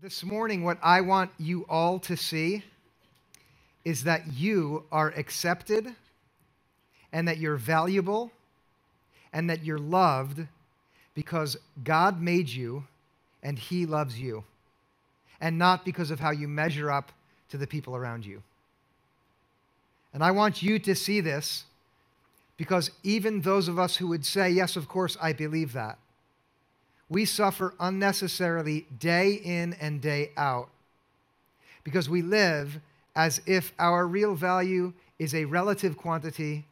This morning, what I want you all to see is that you are accepted and that you're valuable and that you're loved because God made you and He loves you, and not because of how you measure up to the people around you. And I want you to see this because even those of us who would say, Yes, of course, I believe that we suffer unnecessarily day in and day out because we live as if our real value is a relative quantity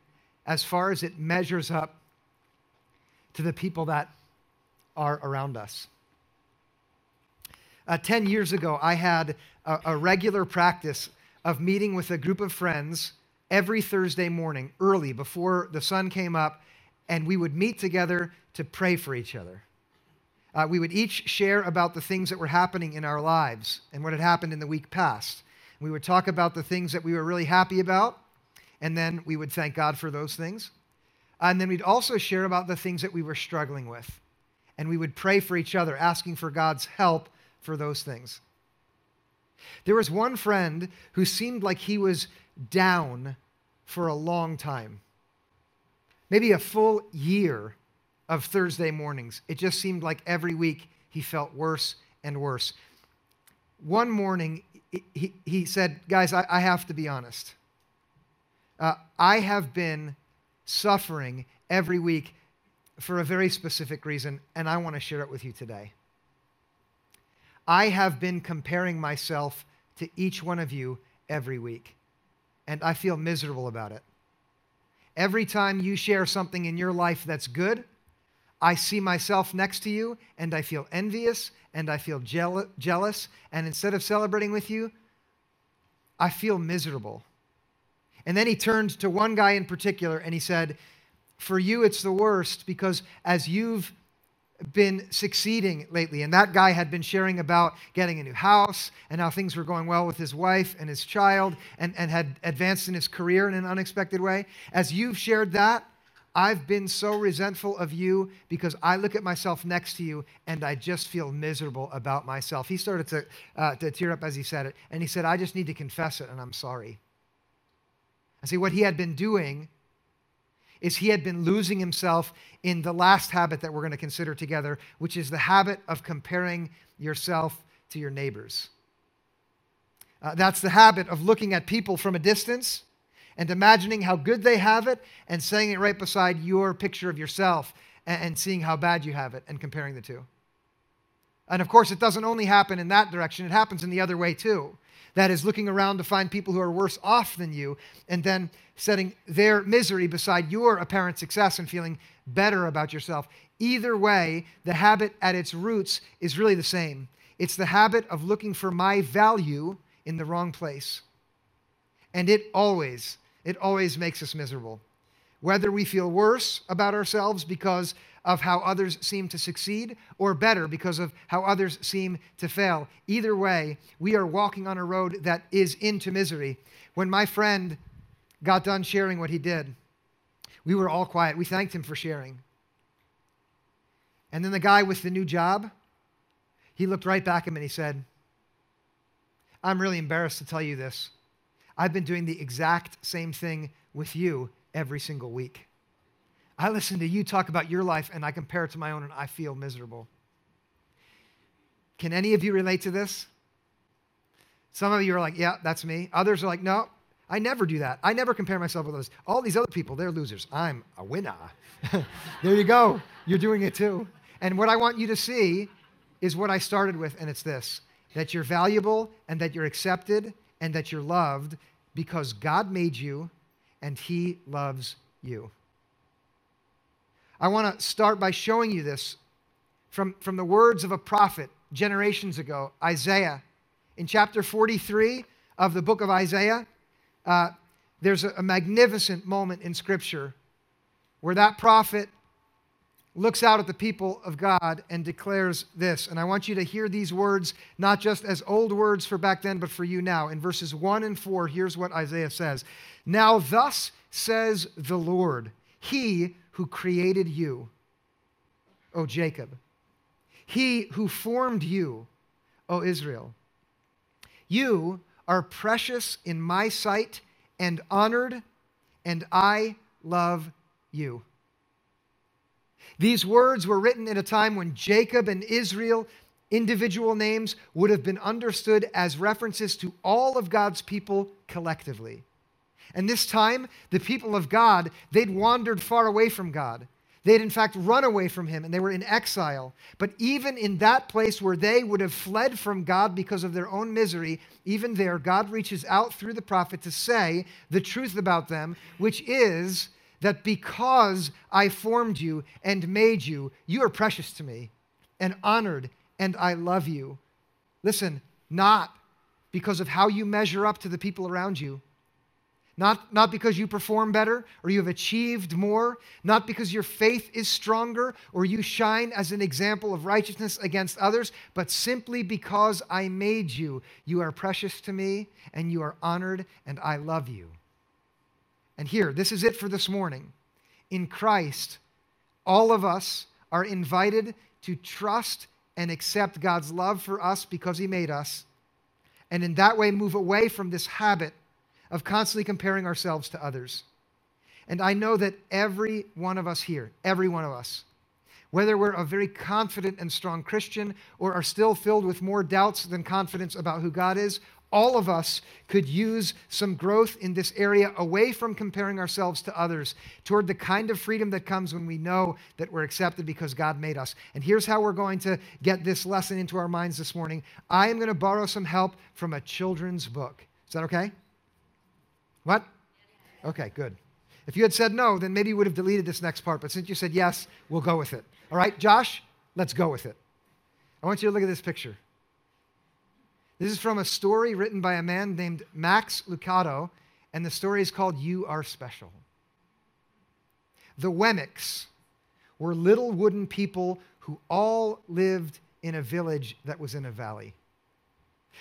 as far as it measures up to the people that are around us. Uh, 10 years ago, I had a, a regular practice of meeting with a group of friends every Thursday morning, early before the sun came up, and we would meet together to pray for each other. Uh, we would each share about the things that were happening in our lives and what had happened in the week past. We would talk about the things that we were really happy about, and then we would thank God for those things. And then we'd also share about the things that we were struggling with. And we would pray for each other, asking for God's help for those things. There was one friend who seemed like he was down for a long time, maybe a full year of Thursday mornings. It just seemed like every week he felt worse and worse. One morning, he, he said, Guys, I, I have to be honest. Uh, I have been suffering every week for a very specific reason, and I want to share it with you today. I have been comparing myself to each one of you every week, and I feel miserable about it. Every time you share something in your life that's good, I see myself next to you and I feel envious and I feel jeal- jealous. And instead of celebrating with you, I feel miserable. And then he turned to one guy in particular and he said, For you, it's the worst because as you've been succeeding lately, and that guy had been sharing about getting a new house and how things were going well with his wife and his child and, and had advanced in his career in an unexpected way. As you've shared that, I've been so resentful of you because I look at myself next to you and I just feel miserable about myself. He started to, uh, to tear up as he said it. And he said, I just need to confess it and I'm sorry. I see what he had been doing is he had been losing himself in the last habit that we're going to consider together, which is the habit of comparing yourself to your neighbors. Uh, that's the habit of looking at people from a distance and imagining how good they have it and saying it right beside your picture of yourself and, and seeing how bad you have it and comparing the two. And of course, it doesn't only happen in that direction, it happens in the other way too. That is, looking around to find people who are worse off than you and then setting their misery beside your apparent success and feeling better about yourself. Either way, the habit at its roots is really the same. It's the habit of looking for my value in the wrong place. And it always it always makes us miserable. Whether we feel worse about ourselves because of how others seem to succeed, or better because of how others seem to fail. Either way, we are walking on a road that is into misery. When my friend got done sharing what he did, we were all quiet. We thanked him for sharing. And then the guy with the new job, he looked right back at him and he said, I'm really embarrassed to tell you this, I've been doing the exact same thing with you every single week. I listen to you talk about your life and I compare it to my own and I feel miserable. Can any of you relate to this? Some of you are like, yeah, that's me. Others are like, no, I never do that. I never compare myself with others. All these other people, they're losers. I'm a winner. there you go. You're doing it too. And what I want you to see is what I started with, and it's this that you're valuable and that you're accepted and that you're loved because God made you and He loves you. I want to start by showing you this from, from the words of a prophet generations ago, Isaiah. In chapter 43 of the book of Isaiah, uh, there's a, a magnificent moment in Scripture where that prophet looks out at the people of God and declares this. And I want you to hear these words, not just as old words for back then, but for you now. In verses 1 and 4, here's what Isaiah says Now, thus says the Lord, He who created you, O Jacob, He who formed you, O Israel. You are precious in my sight and honored, and I love you. These words were written in a time when Jacob and Israel, individual names, would have been understood as references to all of God's people collectively. And this time, the people of God, they'd wandered far away from God. They'd, in fact, run away from him and they were in exile. But even in that place where they would have fled from God because of their own misery, even there, God reaches out through the prophet to say the truth about them, which is that because I formed you and made you, you are precious to me and honored, and I love you. Listen, not because of how you measure up to the people around you not, not because you perform better or you have achieved more, not because your faith is stronger or you shine as an example of righteousness against others, but simply because I made you. You are precious to me and you are honored and I love you. And here, this is it for this morning. In Christ, all of us are invited to trust and accept God's love for us because He made us, and in that way move away from this habit of constantly comparing ourselves to others. And I know that every one of us here, every one of us, whether we're a very confident and strong Christian or are still filled with more doubts than confidence about who God is, all of us could use some growth in this area away from comparing ourselves to others toward the kind of freedom that comes when we know that we're accepted because God made us. And here's how we're going to get this lesson into our minds this morning I am going to borrow some help from a children's book. Is that okay? What? Okay, good. If you had said no, then maybe you would have deleted this next part. But since you said yes, we'll go with it. All right, Josh, let's go with it. I want you to look at this picture. This is from a story written by a man named Max Lucado, and the story is called You Are Special. The Wemmicks were little wooden people who all lived in a village that was in a valley.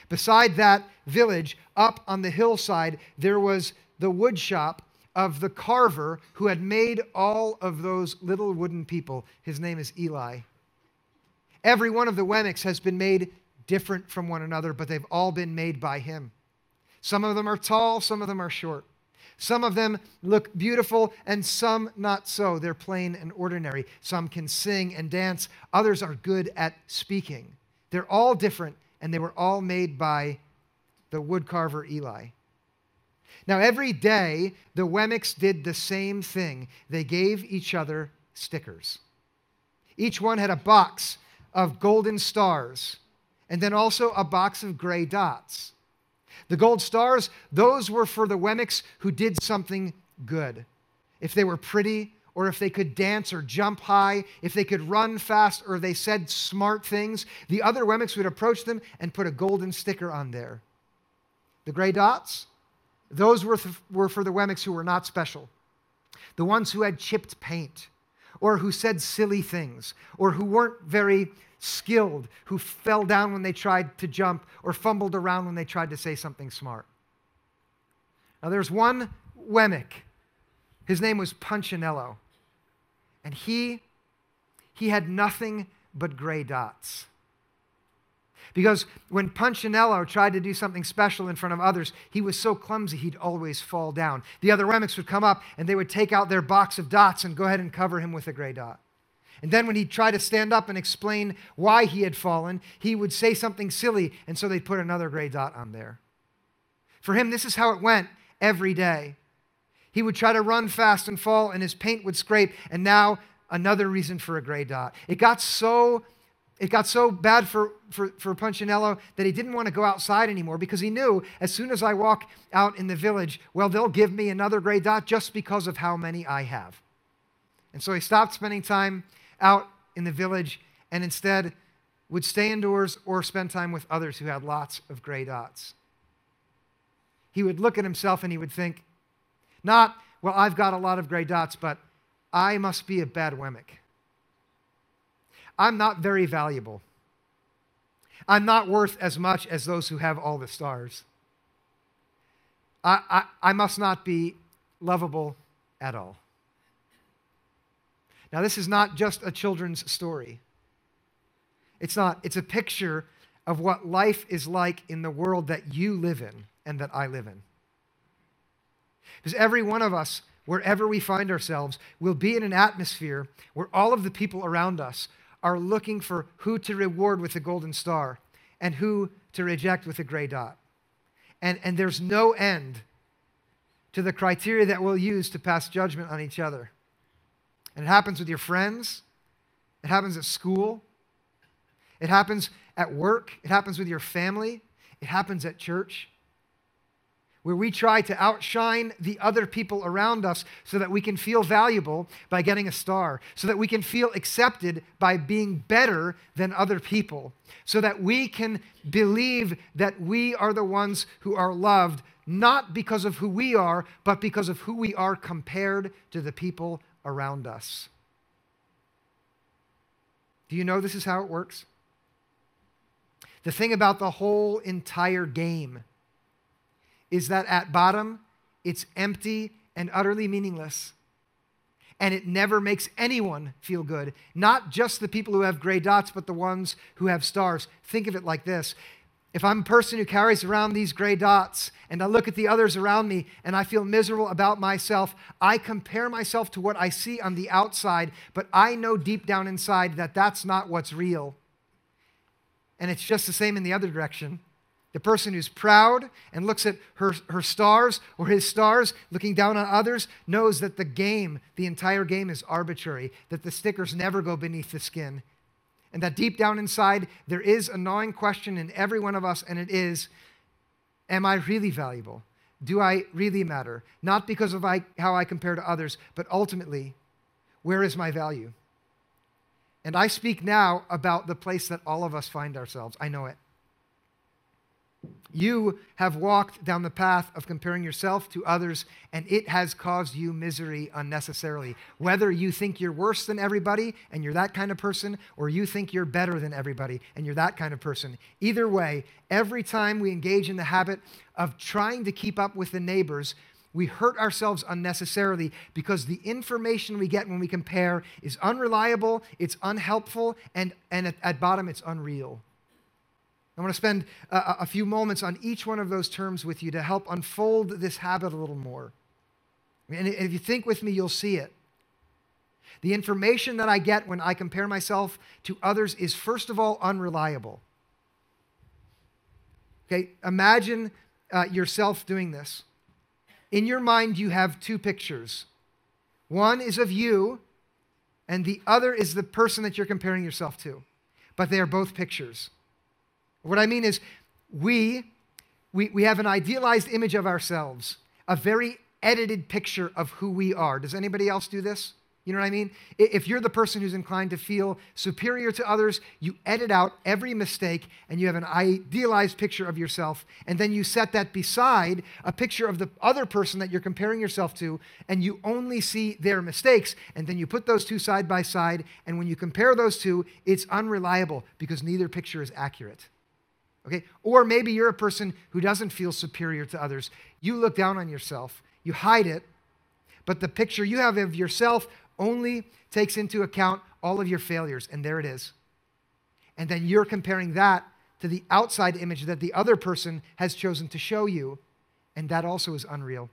Beside that village, up on the hillside, there was the woodshop of the carver who had made all of those little wooden people. His name is Eli. Every one of the Wemmicks has been made different from one another, but they've all been made by him. Some of them are tall, some of them are short. Some of them look beautiful, and some not so. They're plain and ordinary. Some can sing and dance, others are good at speaking. They're all different, and they were all made by the woodcarver Eli. Now, every day, the Wemmicks did the same thing. They gave each other stickers. Each one had a box of golden stars and then also a box of gray dots. The gold stars, those were for the Wemmicks who did something good. If they were pretty, or if they could dance or jump high, if they could run fast, or they said smart things, the other Wemmicks would approach them and put a golden sticker on there. The gray dots, those were, th- were for the Wemmicks who were not special. The ones who had chipped paint, or who said silly things, or who weren't very skilled, who fell down when they tried to jump, or fumbled around when they tried to say something smart. Now, there's one Wemmick. His name was Punchinello. And he, he had nothing but gray dots. Because when Punchinello tried to do something special in front of others, he was so clumsy he'd always fall down. The other Wemmicks would come up and they would take out their box of dots and go ahead and cover him with a gray dot. And then when he'd try to stand up and explain why he had fallen, he would say something silly, and so they'd put another gray dot on there. For him, this is how it went every day. He would try to run fast and fall, and his paint would scrape. And now, another reason for a gray dot. It got so it got so bad for, for, for Punchinello that he didn't want to go outside anymore because he knew as soon as I walk out in the village, well, they'll give me another gray dot just because of how many I have. And so he stopped spending time out in the village and instead would stay indoors or spend time with others who had lots of gray dots. He would look at himself and he would think, not, well, I've got a lot of gray dots, but I must be a bad Wemmick. I'm not very valuable. I'm not worth as much as those who have all the stars. I, I, I must not be lovable at all. Now, this is not just a children's story. It's not, it's a picture of what life is like in the world that you live in and that I live in. Because every one of us, wherever we find ourselves, will be in an atmosphere where all of the people around us are looking for who to reward with a golden star and who to reject with a gray dot. And, and there's no end to the criteria that we'll use to pass judgment on each other. And it happens with your friends, it happens at school, it happens at work, it happens with your family, it happens at church where we try to outshine the other people around us so that we can feel valuable by getting a star, so that we can feel accepted by being better than other people, so that we can believe that we are the ones who are loved, not because of who we are, but because of who we are compared to the people around us. Do you know this is how it works? The thing about the whole entire game is that at bottom, it's empty and utterly meaningless. And it never makes anyone feel good. Not just the people who have gray dots, but the ones who have stars. Think of it like this if I'm a person who carries around these gray dots and I look at the others around me and I feel miserable about myself, I compare myself to what I see on the outside, but I know deep down inside that that's not what's real. And it's just the same in the other direction. The person who's proud and looks at her, her stars or his stars, looking down on others, knows that the game, the entire game, is arbitrary, that the stickers never go beneath the skin. And that deep down inside, there is a gnawing question in every one of us, and it is Am I really valuable? Do I really matter? Not because of I, how I compare to others, but ultimately, where is my value? And I speak now about the place that all of us find ourselves. I know it. You have walked down the path of comparing yourself to others, and it has caused you misery unnecessarily. Whether you think you're worse than everybody and you're that kind of person, or you think you're better than everybody and you're that kind of person. Either way, every time we engage in the habit of trying to keep up with the neighbors, we hurt ourselves unnecessarily because the information we get when we compare is unreliable, it's unhelpful, and, and at, at bottom, it's unreal. I want to spend a, a, few moments on each one of those terms with you to help unfold this habit a little more. And if you think with me, you'll see it. The information that I get when I compare myself to others is, first of all, unreliable. Okay, imagine uh, yourself doing this. In your mind, you have two pictures one is of you, and the other is the person that you're comparing yourself to. But they are both pictures. What I mean is, we, we, we have an idealized image of ourselves, a very edited picture of who we are. Does anybody else do this? You know what I mean? If you're the person who's inclined to feel superior to others, you edit out every mistake and you have an idealized picture of yourself. And then you set that beside a picture of the other person that you're comparing yourself to, and you only see their mistakes. And then you put those two side by side. And when you compare those two, it's unreliable because neither picture is accurate. Okay? Or maybe you're a person who doesn't feel superior to others. You look down on yourself, you hide it, but the picture you have of yourself only takes into account all of your failures, and there it is. And then you're comparing that to the outside image that the other person has chosen to show you, and that also is unreal.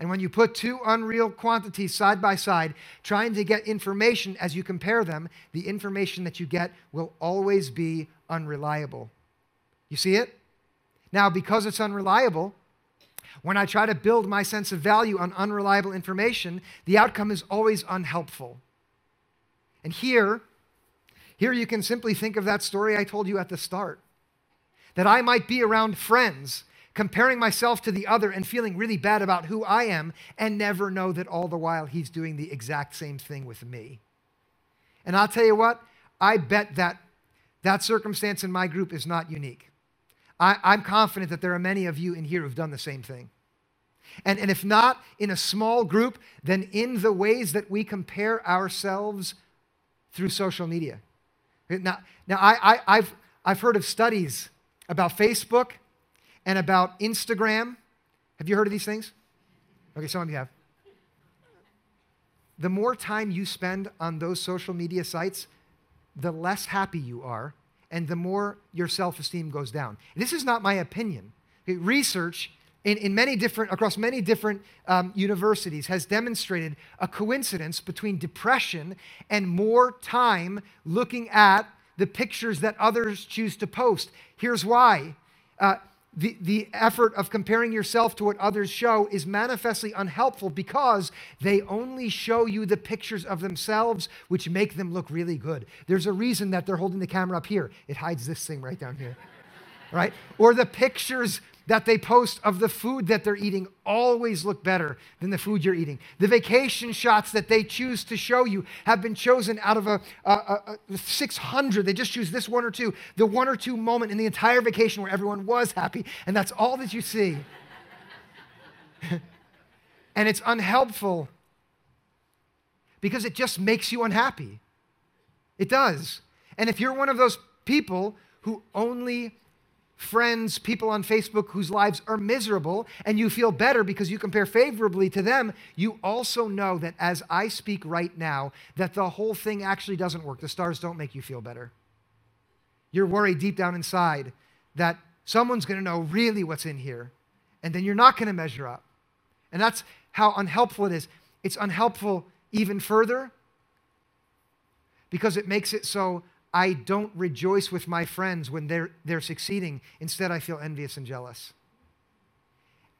And when you put two unreal quantities side by side, trying to get information as you compare them, the information that you get will always be unreliable. You see it? Now, because it's unreliable, when I try to build my sense of value on unreliable information, the outcome is always unhelpful. And here, here you can simply think of that story I told you at the start. That I might be around friends, comparing myself to the other and feeling really bad about who I am, and never know that all the while he's doing the exact same thing with me. And I'll tell you what, I bet that that circumstance in my group is not unique. I, am confident that there are many of you in here who've done the same thing. And, and if not in a small group, then in the ways that we compare ourselves through social media. Now, now I, I, I've, I've heard of studies about Facebook and about Instagram. Have you heard of these things? Okay, some of you have. The more time you spend on those social media sites, the less happy you are and the more your self esteem goes down. This is not my opinion. Research in, in many different, across many different um, universities has demonstrated a coincidence between depression and more time looking at the pictures that others choose to post. Here's why. Uh, the, the effort of comparing yourself to what others show is manifestly unhelpful because they only show you the pictures of themselves which make them look really good. There's a reason that they're holding the camera up here. It hides this thing right down here. right? Or the pictures that they post of the food that they're eating always look better than the food you're eating. The vacation shots that they choose to show you have been chosen out of a, a, a, a 600. They just choose this one or two, the one or two moment in the entire vacation where everyone was happy, and that's all that you see. and it's unhelpful because it just makes you unhappy. It does. And if you're one of those people who only friends, people on Facebook whose lives are miserable, and you feel better because you compare favorably to them, you also know that as I speak right now, that the whole thing actually doesn't work. The stars don't make you feel better. You're worried deep down inside that someone's going to know really what's in here, and then you're not going to measure up. And that's how unhelpful it is. It's unhelpful even further because it makes it so I don't rejoice with my friends when they're, they're succeeding. Instead, I feel envious and jealous.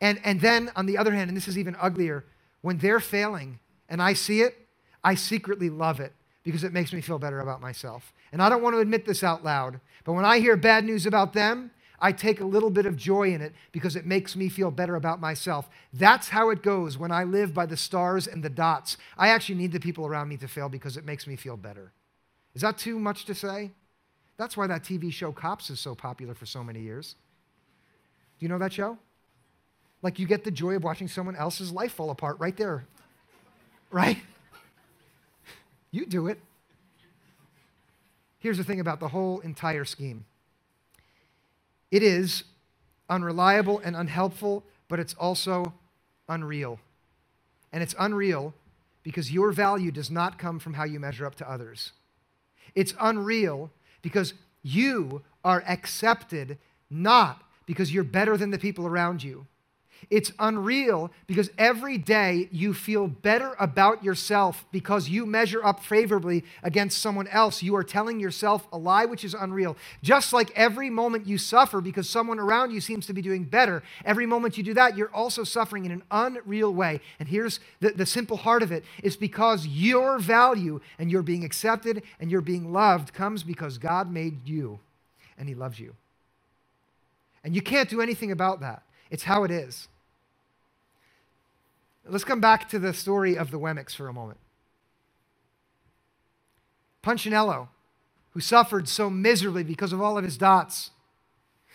And, and then, on the other hand, and this is even uglier, when they're failing and I see it, I secretly love it because it makes me feel better about myself. And I don't want to admit this out loud, but when I hear bad news about them, I take a little bit of joy in it because it makes me feel better about myself. That's how it goes when I live by the stars and the dots. I actually need the people around me to fail because it makes me feel better. Is that too much to say? That's why that TV show Cops is so popular for so many years. Do you know that show? Like you get the joy of watching someone else's life fall apart right there. Right? You do it. Here's the thing about the whole entire scheme it is unreliable and unhelpful, but it's also unreal. And it's unreal because your value does not come from how you measure up to others. It's unreal because you are accepted not because you're better than the people around you. It's unreal because every day you feel better about yourself because you measure up favorably against someone else. You are telling yourself a lie which is unreal. Just like every moment you suffer because someone around you seems to be doing better, every moment you do that, you're also suffering in an unreal way. And here's the, the simple heart of it it's because your value and your being accepted and your being loved comes because God made you and He loves you. And you can't do anything about that. It's how it is. Let's come back to the story of the Wemmicks for a moment. Punchinello, who suffered so miserably because of all of his dots.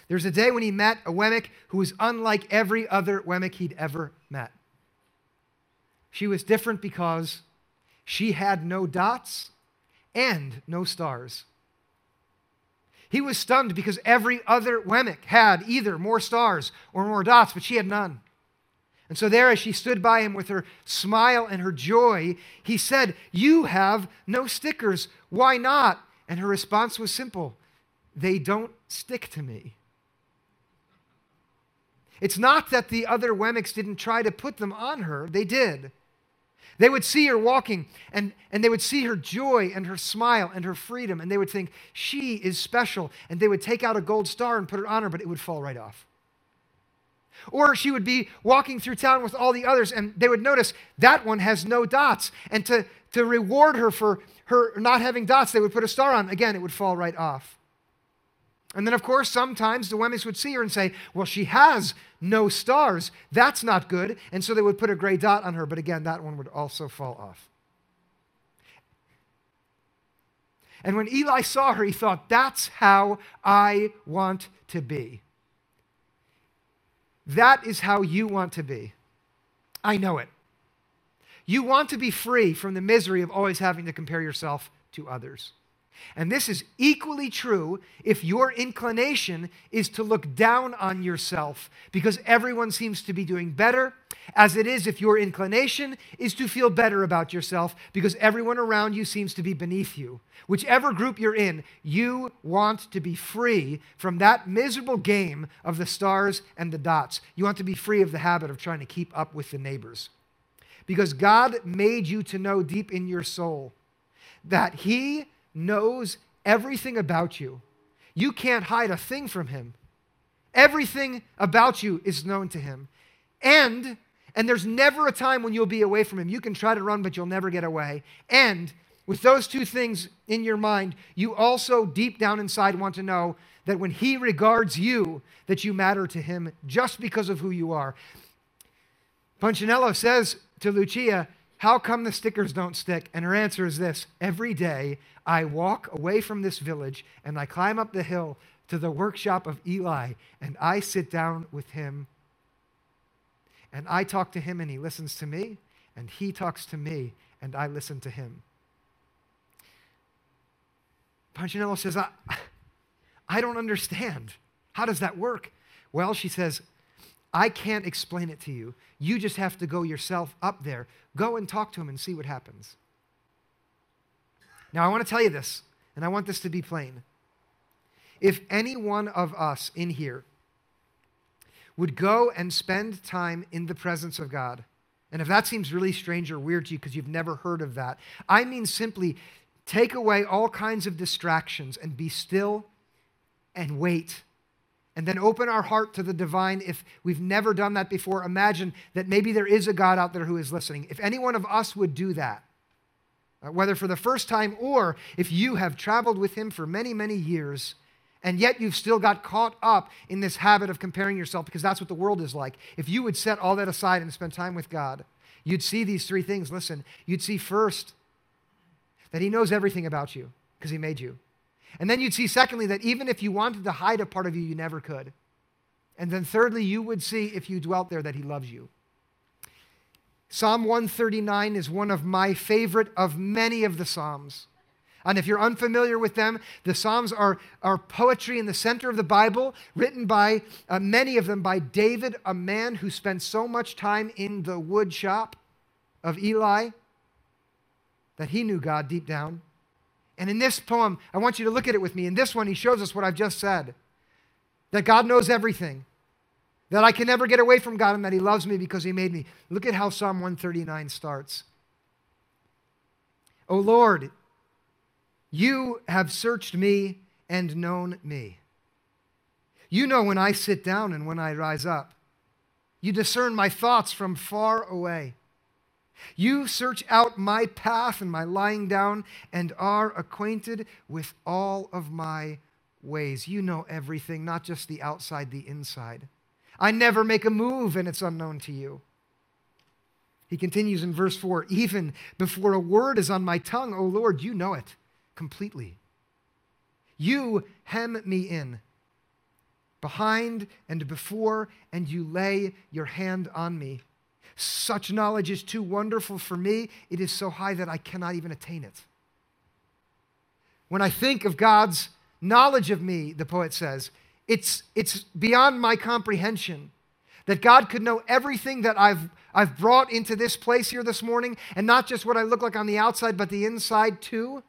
There's a day when he met a Wemmick who was unlike every other Wemmick he'd ever met. She was different because she had no dots and no stars. He was stunned because every other Wemmick had either more stars or more dots, but she had none. And so, there, as she stood by him with her smile and her joy, he said, You have no stickers. Why not? And her response was simple They don't stick to me. It's not that the other Wemmicks didn't try to put them on her, they did. They would see her walking and, and they would see her joy and her smile and her freedom, and they would think, she is special. And they would take out a gold star and put it on her, but it would fall right off. Or she would be walking through town with all the others, and they would notice that one has no dots. And to, to reward her for her not having dots, they would put a star on. Again, it would fall right off. And then, of course, sometimes the Wemmicks would see her and say, Well, she has no stars. That's not good. And so they would put a gray dot on her, but again, that one would also fall off. And when Eli saw her, he thought, That's how I want to be. That is how you want to be. I know it. You want to be free from the misery of always having to compare yourself to others. And this is equally true if your inclination is to look down on yourself because everyone seems to be doing better as it is if your inclination is to feel better about yourself because everyone around you seems to be beneath you. Whichever group you're in, you want to be free from that miserable game of the stars and the dots. You want to be free of the habit of trying to keep up with the neighbors. Because God made you to know deep in your soul that He knows everything about you. You can't hide a thing from Him. Everything about you is known to Him. And and there's never a time when you'll be away from him. You can try to run, but you'll never get away. And with those two things in your mind, you also deep down inside want to know that when he regards you, that you matter to him just because of who you are. Punchinello says to Lucia, How come the stickers don't stick? And her answer is this Every day I walk away from this village and I climb up the hill to the workshop of Eli and I sit down with him. And I talk to him and he listens to me, and he talks to me and I listen to him. Punchinello says, I, I don't understand. How does that work? Well, she says, I can't explain it to you. You just have to go yourself up there. Go and talk to him and see what happens. Now, I want to tell you this, and I want this to be plain. If any one of us in here would go and spend time in the presence of God, and if that seems really strange or weird to you because you've never heard of that, I mean simply take away all kinds of distractions and be still and wait and then open our heart to the divine if we've never done that before. Imagine that maybe there is a God out there who is listening. If any one of us would do that, uh, whether for the first time or if you have traveled with him for many, many years, and yet you've still got caught up in this habit of comparing yourself because that's what the world is like. If you would set all that aside and spend time with God, you'd see these three things. Listen, you'd see first that He knows everything about you because He made you. And then you'd see, secondly, that even if you wanted to hide a part of you, you never could. And then thirdly, you would see if you dwelt there that He loves you. Psalm 139 is one of my favorite of many of the Psalms. And if you're unfamiliar with them, the Psalms are, are poetry in the center of the Bible, written by uh, many of them by David, a man who spent so much time in the wood shop of Eli that he knew God deep down. And in this poem, I want you to look at it with me. In this one, he shows us what I've just said that God knows everything, that I can never get away from God, and that he loves me because he made me. Look at how Psalm 139 starts. O Lord, you have searched me and known me. You know when I sit down and when I rise up. You discern my thoughts from far away. You search out my path and my lying down and are acquainted with all of my ways. You know everything, not just the outside, the inside. I never make a move and it's unknown to you. He continues in verse 4 Even before a word is on my tongue, O Lord, you know it completely. You hem me in behind and before, and you lay your hand on me. Such knowledge is too wonderful for me. It is so high that I cannot even attain it. When I think of God's knowledge of me, the poet says, it's, it's beyond my comprehension that God could know everything that I've, I've brought into this place here this morning, and not just what I look like on the outside, but the inside too.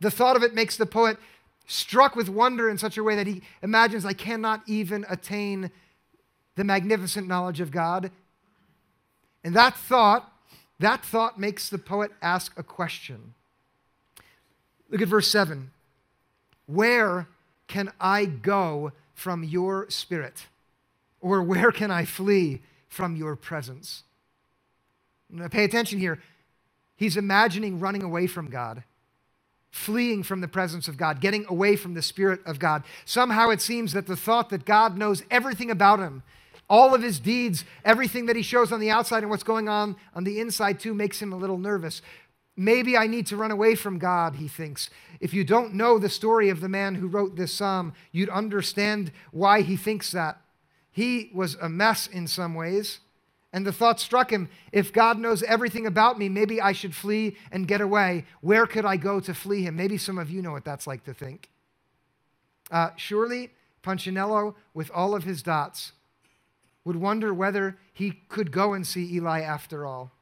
The thought of it makes the poet struck with wonder in such a way that he imagines, I cannot even attain the magnificent knowledge of God. And that thought, that thought makes the poet ask a question. Look at verse 7. Where can I go from your spirit? Or where can I flee from your presence? Now pay attention here. He's imagining running away from God fleeing from the presence of God, getting away from the Spirit of God. Somehow it seems that the thought that God knows everything about him, all of his deeds, everything that he shows on the outside and what's going on on the inside too, makes him a little nervous. Maybe I need to run away from God, he thinks. If you don't know the story of the man who wrote this psalm, you'd understand why he thinks that. He was a mess in some ways. And the thought struck him if God knows everything about me, maybe I should flee and get away. Where could I go to flee him? Maybe some of you know what that's like to think. Uh, surely, Punchinello, with all of his dots, would wonder whether he could go and see Eli after all.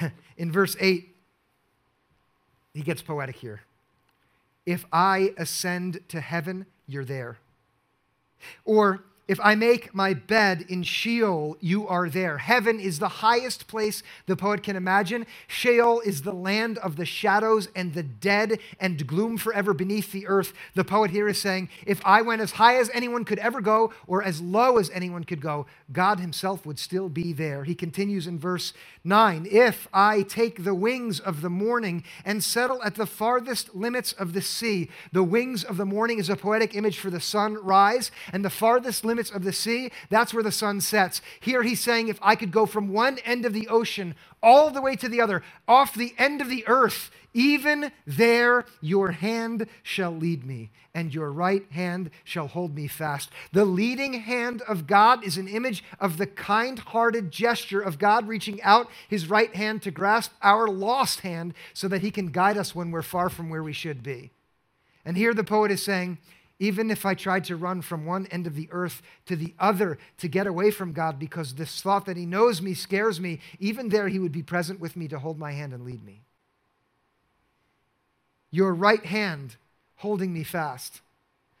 In verse 8, he gets poetic here. If I ascend to heaven, you're there. Or if I make my bed in Sheol, you are there. Heaven is the highest place the poet can imagine. Sheol is the land of the shadows and the dead and gloom forever beneath the earth. The poet here is saying, if I went as high as anyone could ever go or as low as anyone could go, God himself would still be there. He continues in verse 9 If I take the wings of the morning and settle at the farthest limits of the sea, the wings of the morning is a poetic image for the sunrise, and the farthest limits limits of the sea, that's where the sun sets. Here he's saying, if I could go from one end of the ocean all the way to the other, off the end of the earth, even there your hand shall lead me, and your right hand shall hold me fast. The leading hand of God is an image of the kind hearted gesture of God reaching out his right hand to grasp our lost hand so that he can guide us when we're far from where we should be. And here the poet is saying, even if I tried to run from one end of the earth to the other to get away from God because this thought that He knows me scares me, even there He would be present with me to hold my hand and lead me. Your right hand holding me fast.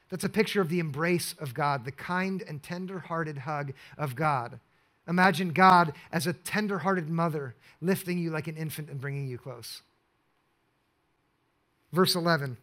That's a picture of the embrace of God, the kind and tender hearted hug of God. Imagine God as a tender hearted mother lifting you like an infant and bringing you close. Verse 11.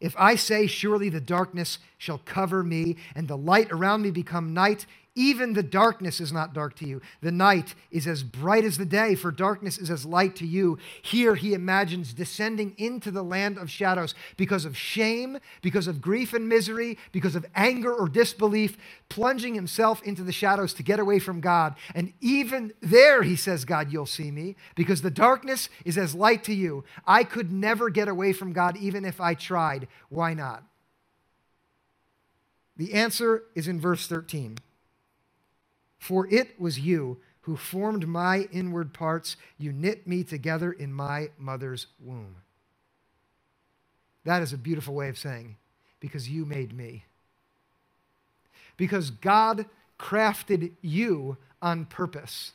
If I say, Surely the darkness shall cover me, and the light around me become night, even the darkness is not dark to you. The night is as bright as the day, for darkness is as light to you. Here he imagines descending into the land of shadows because of shame, because of grief and misery, because of anger or disbelief, plunging himself into the shadows to get away from God. And even there, he says, God, you'll see me, because the darkness is as light to you. I could never get away from God, even if I tried. Why not? The answer is in verse 13. For it was you who formed my inward parts. You knit me together in my mother's womb. That is a beautiful way of saying, because you made me. Because God crafted you on purpose.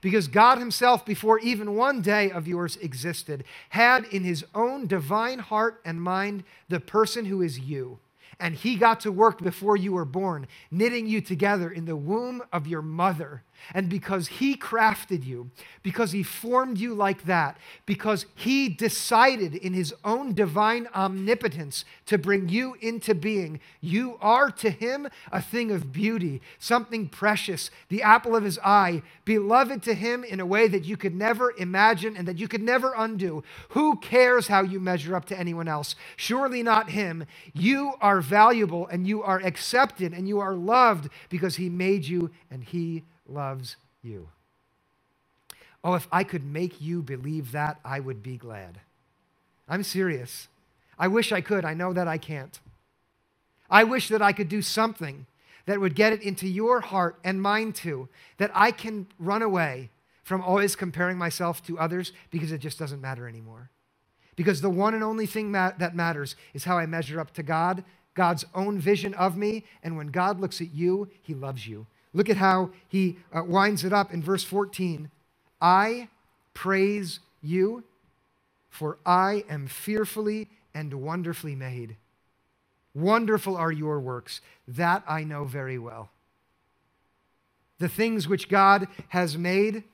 Because God Himself, before even one day of yours existed, had in His own divine heart and mind the person who is you and he got to work before you were born, knitting you together in the womb of your mother. And because He crafted you, because He formed you like that, because He decided in His own divine omnipotence to bring you into being, you are to Him a thing of beauty, something precious, the apple of His eye, beloved to Him in a way that you could never imagine and that you could never undo. Who cares how you measure up to anyone else? Surely not Him. You are valuable and you are accepted and you are loved because He made you and He loves you. Oh, if I could make you believe that, I would be glad. I'm serious. I wish I could. I know that I can't. I wish that I could do something that would get it into your heart and mine too, that I can run away from always comparing myself to others because it just doesn't matter anymore. Because the one and only thing that matters is how I measure up to God, God's own vision of me, and when God looks at you, he loves you. Look at how he uh, winds it up in verse 14. I praise you, for I am fearfully and wonderfully made. Wonderful are your works. That I know very well. The things which God has made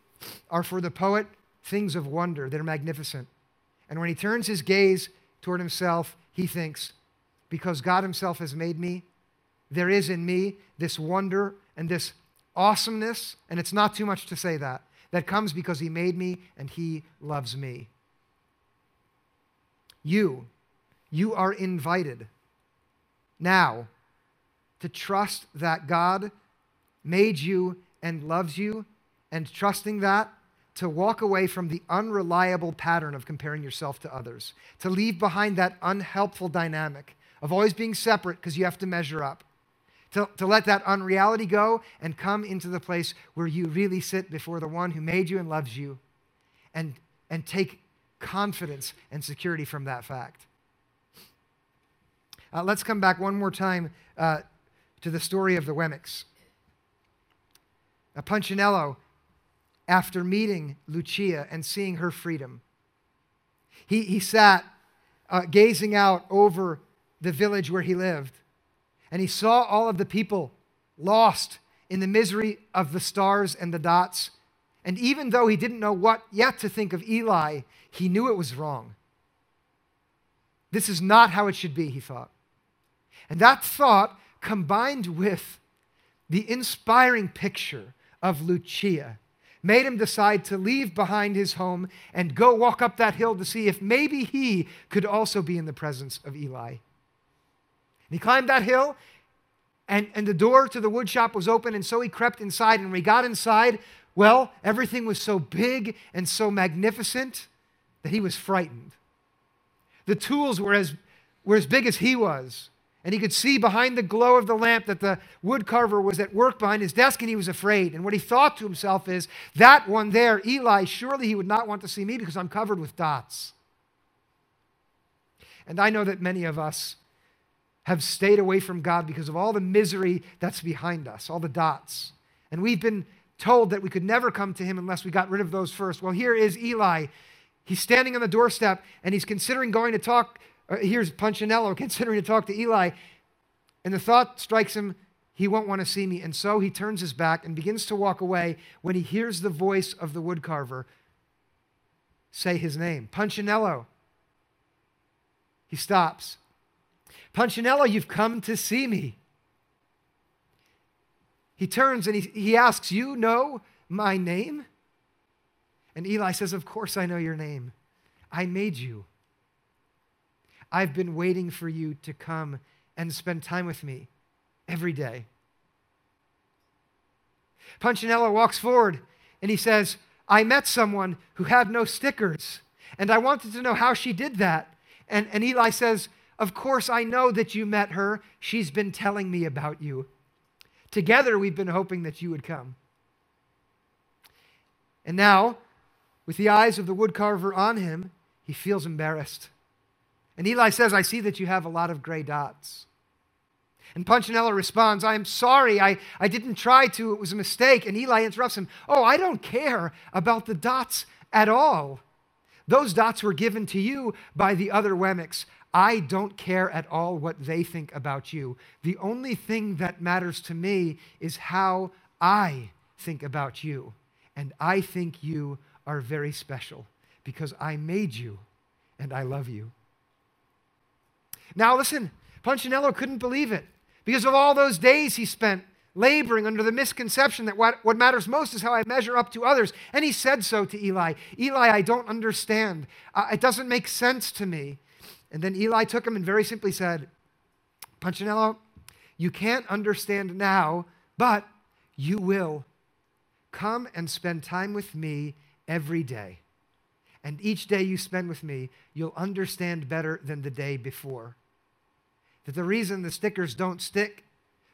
are for the poet things of wonder. They're magnificent. And when he turns his gaze toward himself, he thinks, because God himself has made me, there is in me this wonder and this awesomeness, and it's not too much to say that, that comes because He made me and He loves me. You, you are invited now to trust that God made you and loves you, and trusting that to walk away from the unreliable pattern of comparing yourself to others, to leave behind that unhelpful dynamic of always being separate because you have to measure up, to, to let that unreality go and come into the place where you really sit before the one who made you and loves you and, and take confidence and security from that fact. Uh, let's come back one more time uh, to the story of the Wemmicks. Now, Punchinello, after meeting Lucia and seeing her freedom, he, he sat uh, gazing out over the village where he lived, and he saw all of the people lost in the misery of the stars and the dots. And even though he didn't know what yet to think of Eli, he knew it was wrong. This is not how it should be, he thought. And that thought, combined with the inspiring picture of Lucia, made him decide to leave behind his home and go walk up that hill to see if maybe he could also be in the presence of Eli. And he climbed that hill, and, and the door to the woodshop was open, and so he crept inside. And when he got inside, well, everything was so big and so magnificent that he was frightened. The tools were as, were as big as he was. And he could see behind the glow of the lamp that the woodcarver was at work behind his desk, and he was afraid. And what he thought to himself is, That one there, Eli, surely he would not want to see me because I'm covered with dots. And I know that many of us have stayed away from God because of all the misery that's behind us, all the dots. And we've been told that we could never come to him unless we got rid of those first. Well, here is Eli. He's standing on the doorstep and he's considering going to talk uh, here's Punchinello considering to talk to Eli, and the thought strikes him, he won't want to see me. And so he turns his back and begins to walk away when he hears the voice of the woodcarver say his name Punchinello. He stops. Punchinello, you've come to see me. He turns and he, he asks, You know my name? And Eli says, Of course I know your name. I made you. I've been waiting for you to come and spend time with me every day. Punchinello walks forward and he says, I met someone who had no stickers, and I wanted to know how she did that. And, and Eli says, Of course, I know that you met her. She's been telling me about you. Together, we've been hoping that you would come. And now, with the eyes of the woodcarver on him, he feels embarrassed. And Eli says, I see that you have a lot of gray dots. And Punchinello responds, I am sorry, I, I didn't try to, it was a mistake. And Eli interrupts him, Oh, I don't care about the dots at all. Those dots were given to you by the other Wemmicks. I don't care at all what they think about you. The only thing that matters to me is how I think about you. And I think you are very special because I made you and I love you. Now, listen, Punchinello couldn't believe it because of all those days he spent laboring under the misconception that what, what matters most is how I measure up to others. And he said so to Eli Eli, I don't understand. Uh, it doesn't make sense to me. And then Eli took him and very simply said, Punchinello, you can't understand now, but you will. Come and spend time with me every day. And each day you spend with me, you'll understand better than the day before. That the reason the stickers don't stick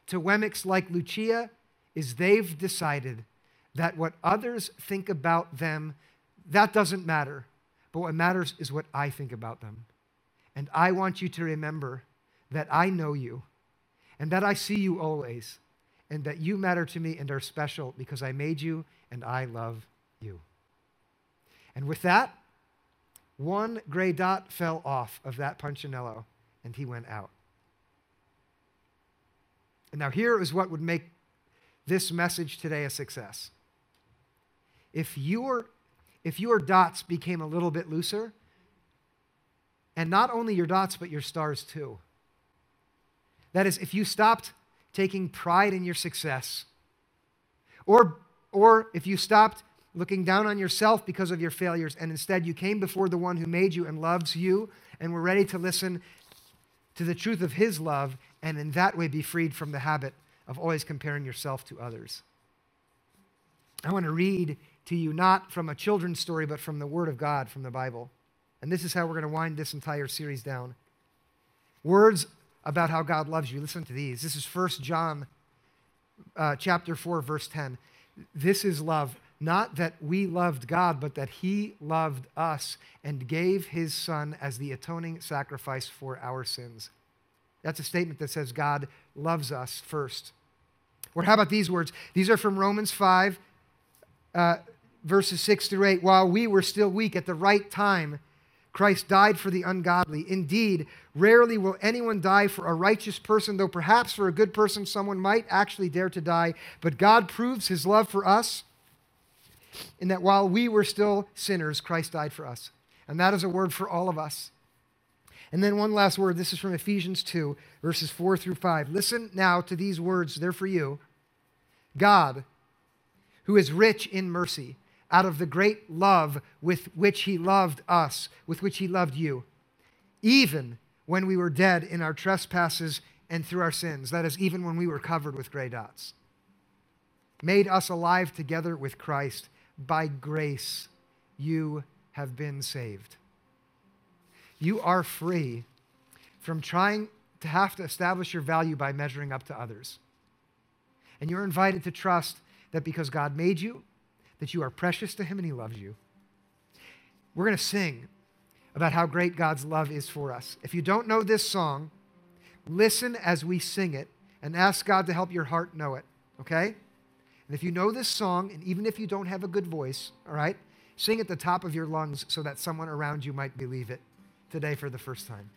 to Wemmicks like Lucia is they've decided that what others think about them, that doesn't matter. But what matters is what I think about them. And I want you to remember that I know you and that I see you always and that you matter to me and are special because I made you and I love you. And with that, one gray dot fell off of that Punchinello, and he went out. And now, here is what would make this message today a success. If your, if your dots became a little bit looser, and not only your dots, but your stars too. That is, if you stopped taking pride in your success, or, or if you stopped looking down on yourself because of your failures, and instead you came before the one who made you and loves you and were ready to listen to the truth of his love, and in that way be freed from the habit of always comparing yourself to others. I want to read to you not from a children's story, but from the Word of God, from the Bible. And this is how we're going to wind this entire series down. Words about how God loves you. Listen to these. This is 1 John uh, chapter 4, verse 10. This is love. Not that we loved God, but that He loved us and gave His Son as the atoning sacrifice for our sins. That's a statement that says God loves us first. Or how about these words? These are from Romans 5, uh, verses 6 through 8. While we were still weak at the right time, Christ died for the ungodly. Indeed, rarely will anyone die for a righteous person, though perhaps for a good person someone might actually dare to die. But God proves his love for us in that while we were still sinners, Christ died for us. And that is a word for all of us. And then one last word. This is from Ephesians 2, verses 4 through 5. Listen now to these words, they're for you. God, who is rich in mercy, out of the great love with which he loved us, with which he loved you, even when we were dead in our trespasses and through our sins. That is, even when we were covered with gray dots. Made us alive together with Christ. By grace, you have been saved. You are free from trying to have to establish your value by measuring up to others. And you're invited to trust that because God made you, that you are precious to Him and He loves you. We're going to sing about how great God's love is for us. If you don't know this song, listen as we sing it and ask God to help your heart know it, okay? And if you know this song, and even if you don't have a good voice, all right, sing at the top of your lungs so that someone around you might believe it today for the first time.